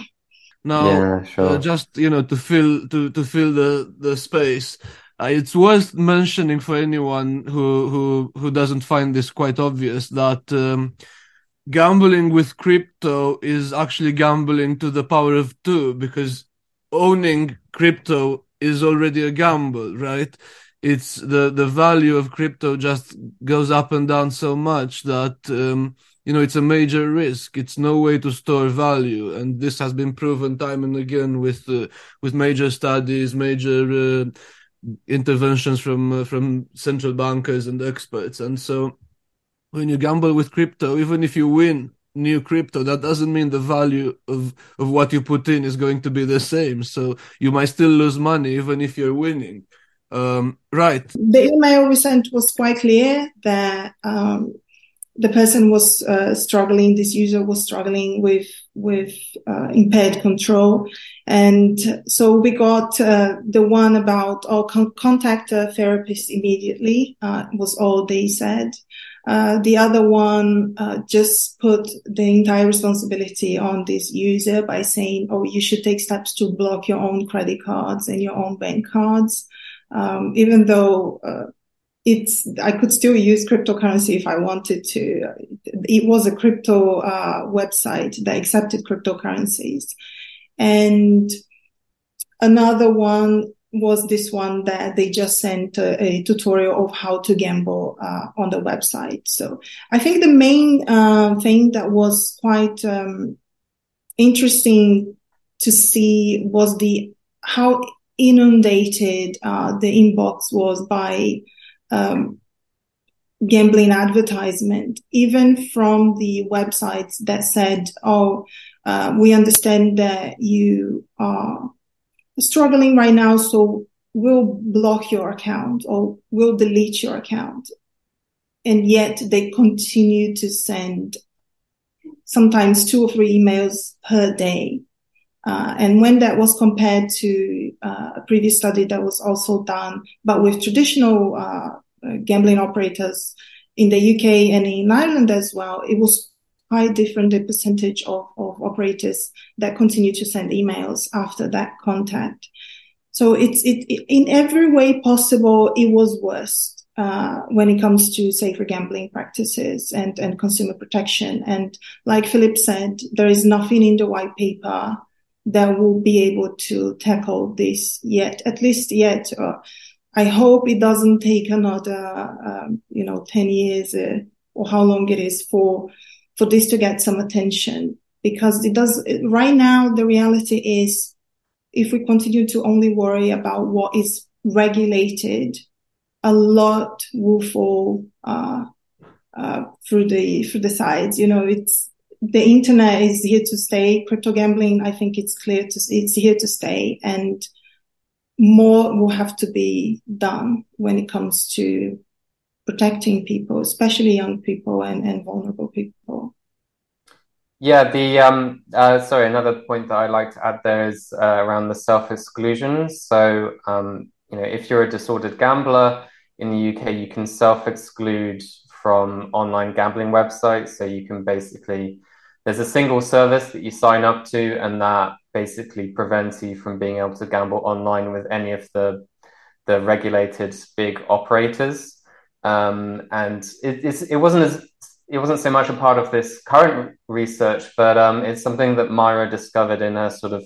now yeah, sure. uh, just you know to fill to to fill the the space uh, it's worth mentioning for anyone who who who doesn't find this quite obvious that um, gambling with crypto is actually gambling to the power of two because owning crypto is already a gamble, right? It's the the value of crypto just goes up and down so much that um, you know it's a major risk. It's no way to store value, and this has been proven time and again with uh, with major studies, major uh, interventions from uh, from central bankers and experts. And so, when you gamble with crypto, even if you win, new crypto, that doesn't mean the value of, of what you put in is going to be the same. So you might still lose money even if you're winning. Um, right. The email we sent was quite clear that um, the person was uh, struggling, this user was struggling with with uh, impaired control, and so we got uh, the one about oh con- contact a therapist immediately uh, was all they said. Uh, the other one uh, just put the entire responsibility on this user by saying, "Oh, you should take steps to block your own credit cards and your own bank cards." Um, even though uh, it's, I could still use cryptocurrency if I wanted to. It was a crypto uh, website that accepted cryptocurrencies, and another one was this one that they just sent a, a tutorial of how to gamble uh, on the website. So I think the main uh, thing that was quite um, interesting to see was the how inundated uh, the inbox was by um, gambling advertisement, even from the websites that said, "Oh, uh, we understand that you are." struggling right now, so we'll block your account or we'll delete your account. And yet they continue to send sometimes two or three emails per day. Uh, and when that was compared to uh, a previous study that was also done, but with traditional uh, gambling operators in the UK and in Ireland as well, it was quite different the percentage of, of operators that continue to send emails after that contact. So it's it, it in every way possible. It was worse uh, when it comes to safer gambling practices and, and consumer protection. And like Philip said, there is nothing in the white paper that will be able to tackle this yet, at least yet. Uh, I hope it doesn't take another, um, you know, 10 years uh, or how long it is for, for this to get some attention because it does right now. The reality is if we continue to only worry about what is regulated a lot will fall uh, uh, through the through the sides. You know, it's the internet is here to stay. Crypto gambling, I think it's clear to it's here to stay, and more will have to be done when it comes to protecting people, especially young people and, and vulnerable people. Yeah, the um, uh, sorry, another point that I'd like to add there is uh, around the self exclusion. So, um, you know, if you're a disordered gambler, in the UK, you can self exclude from online gambling websites. So you can basically, there's a single service that you sign up to, and that basically prevents you from being able to gamble online with any of the the regulated big operators. Um, and it, it wasn't as it wasn't so much a part of this current research, but um, it's something that Maira discovered in her sort of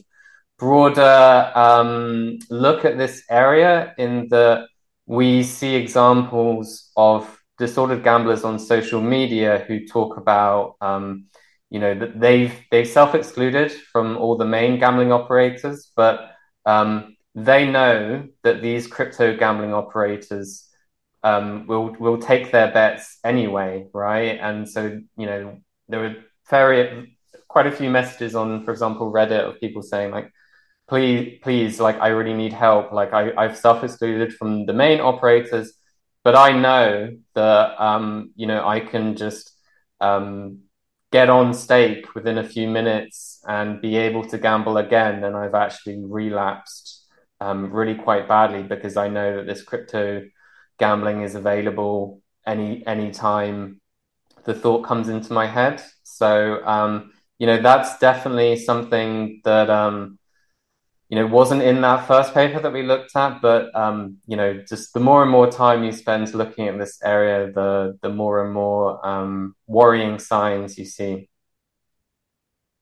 broader um, look at this area in that we see examples of disordered gamblers on social media who talk about um, you know that they've they've self-excluded from all the main gambling operators but um, they know that these crypto gambling operators um, will will take their bets anyway right and so you know there were very quite a few messages on for example reddit of people saying like please, please, like I really need help. Like I, I've self-excluded from the main operators, but I know that um, you know I can just um, get on stake within a few minutes and be able to gamble again. And I've actually relapsed um, really quite badly because I know that this crypto gambling is available any any time the thought comes into my head. So um, you know that's definitely something that um, you know wasn't in that first paper that we looked at but um, you know just the more and more time you spend looking at this area the the more and more um, worrying signs you see.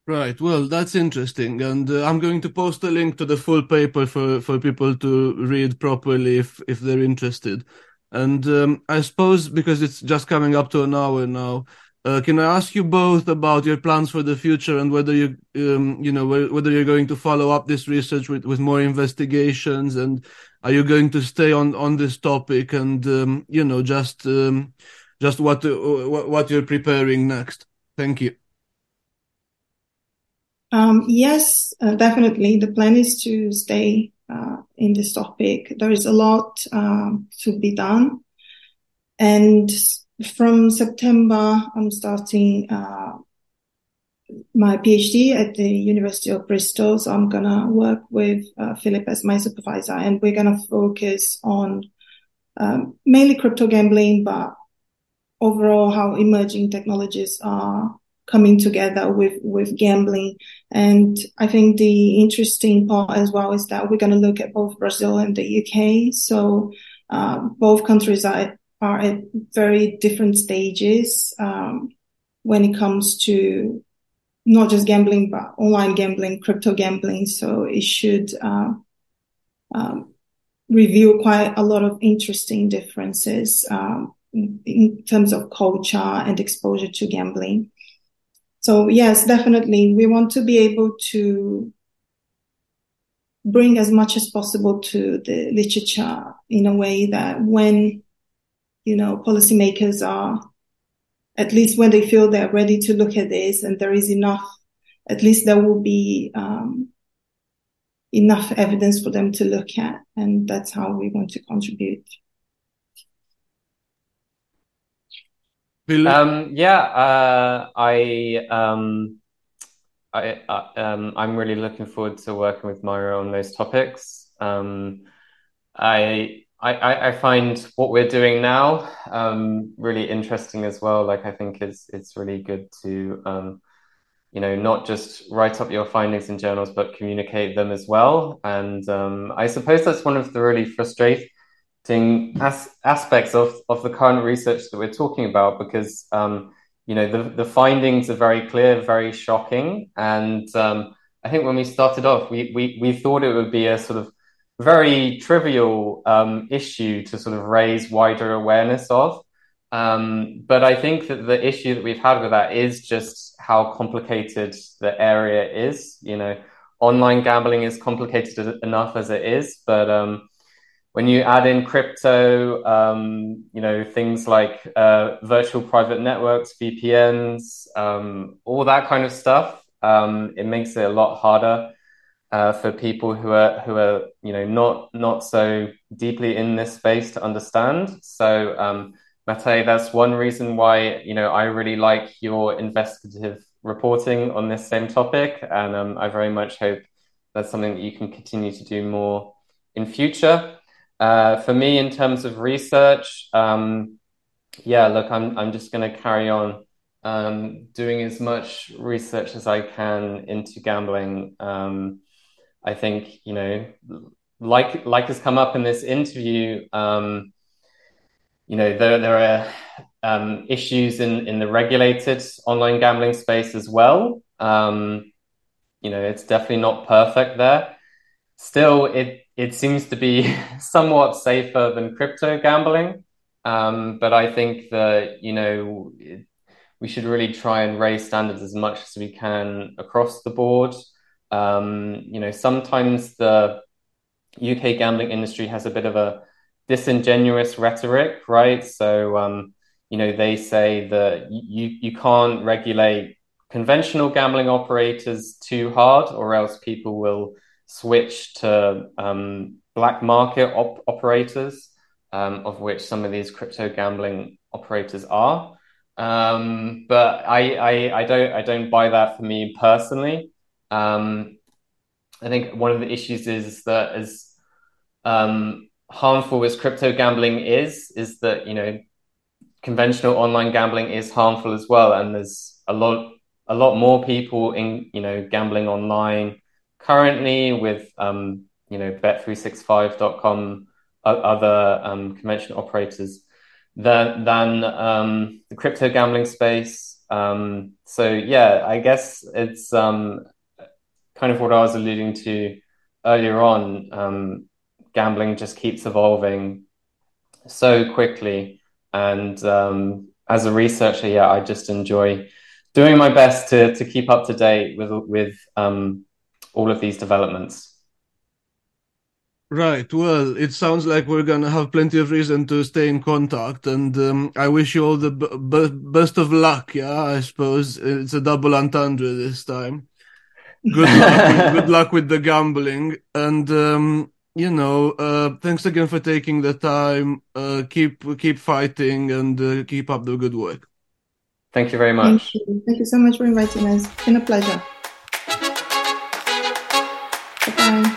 Right. Well that's interesting. And uh, i'm going to post a link to the full paper for for people to read properly if if they're interested and um, i suppose because it's just coming up to an hour now uh, can I ask you both about your plans for the future and whether you, um, you know, whether you're going to follow up this research with, with more investigations, and are you going to stay on on this topic, and um, you know, just um, just what uh, what you're preparing next? Thank you. Um, yes, uh, definitely. The plan is to stay uh, in this topic. There is a lot um, to be done, and from September, I'm starting uh, my PhD at the University of Bristol. So I'm gonna work with uh, Philip as my supervisor, and we're gonna focus on um, mainly crypto gambling, but overall how emerging technologies are coming together with with gambling. And I think the interesting part as well is that we're gonna look at both Brazil and the UK. So uh, both countries are are at very different stages um, when it comes to not just gambling, but online gambling, crypto gambling. So it should uh, um, reveal quite a lot of interesting differences um, in terms of culture and exposure to gambling. So yes, definitely, we want to be able to bring as much as possible to the literature in a way that when you know, policymakers are, at least when they feel they're ready to look at this and there is enough, at least there will be um, enough evidence for them to look at. And that's how we want to contribute. Um, yeah, uh, I, um, I, uh, um, I'm really looking forward to working with Maira on those topics. Um, I I, I, I, find what we're doing now um, really interesting as well. Like I think it's it's really good to um, you know not just write up your findings in journals but communicate them as well. And I suppose that's one of the really frustrating as- aspects of of the current research that we're talking about because um, you know the the findings are very clear, very shocking, and um, I think when we started off, we we we thought it would be a sort of very trivial um, issue to sort of raise wider awareness of. Um, but I think that the issue that we've had with that is just how complicated the area is. You know, online gambling is complicated enough as it is, but um, when you add in crypto, um, you know, things like uh, virtual private networks, VPNs, um, all that kind of stuff, um, it makes it a lot harder uh, for people who are who are you know not not so deeply in this space to understand. So, um, that's one reason why you know I really like your investigative reporting on this same topic, and um, I very much hope that's something that you can continue to do more in future. Uh, for me, in terms of research, um, yeah, look, I'm I'm just going to carry on um, doing as much research as I can into gambling. Um, I think you know, like like has come up in this interview. Um, you know, there there are um, issues in in the regulated online gambling space as well. Um, you know, it's definitely not perfect there. Still, it it seems to be somewhat safer than crypto gambling. Um, but I think that you know we should really try and raise standards as much as we can across the board. Um, you know, sometimes the UK gambling industry has a bit of a disingenuous rhetoric, right? So, um, you know, they say that you you can't regulate conventional gambling operators too hard, or else people will switch to um, black market op- operators, um, of which some of these crypto gambling operators are. Um, but I, I, I don't I don't buy that for me personally. Um, I think one of the issues is that as um, harmful as crypto gambling is, is that you know conventional online gambling is harmful as well, and there's a lot a lot more people in you know gambling online currently with um, you know bet365.com other um, conventional operators than than um, the crypto gambling space. Um, so yeah, I guess it's um, kind of what I was alluding to earlier on, um, gambling just keeps evolving so quickly. And um, as a researcher, yeah, I just enjoy doing my best to to keep up to date with with um, all of these developments. Right. Well, it sounds like we're gonna have plenty of reason to stay in contact, and um, I wish you all the b- b- best of luck. Yeah, I suppose it's a double entendre this time good luck with, good luck with the gambling and um, you know uh, thanks again for taking the time uh, keep keep fighting and uh, keep up the good work thank you very much thank you. thank you so much for inviting us it's been a pleasure time.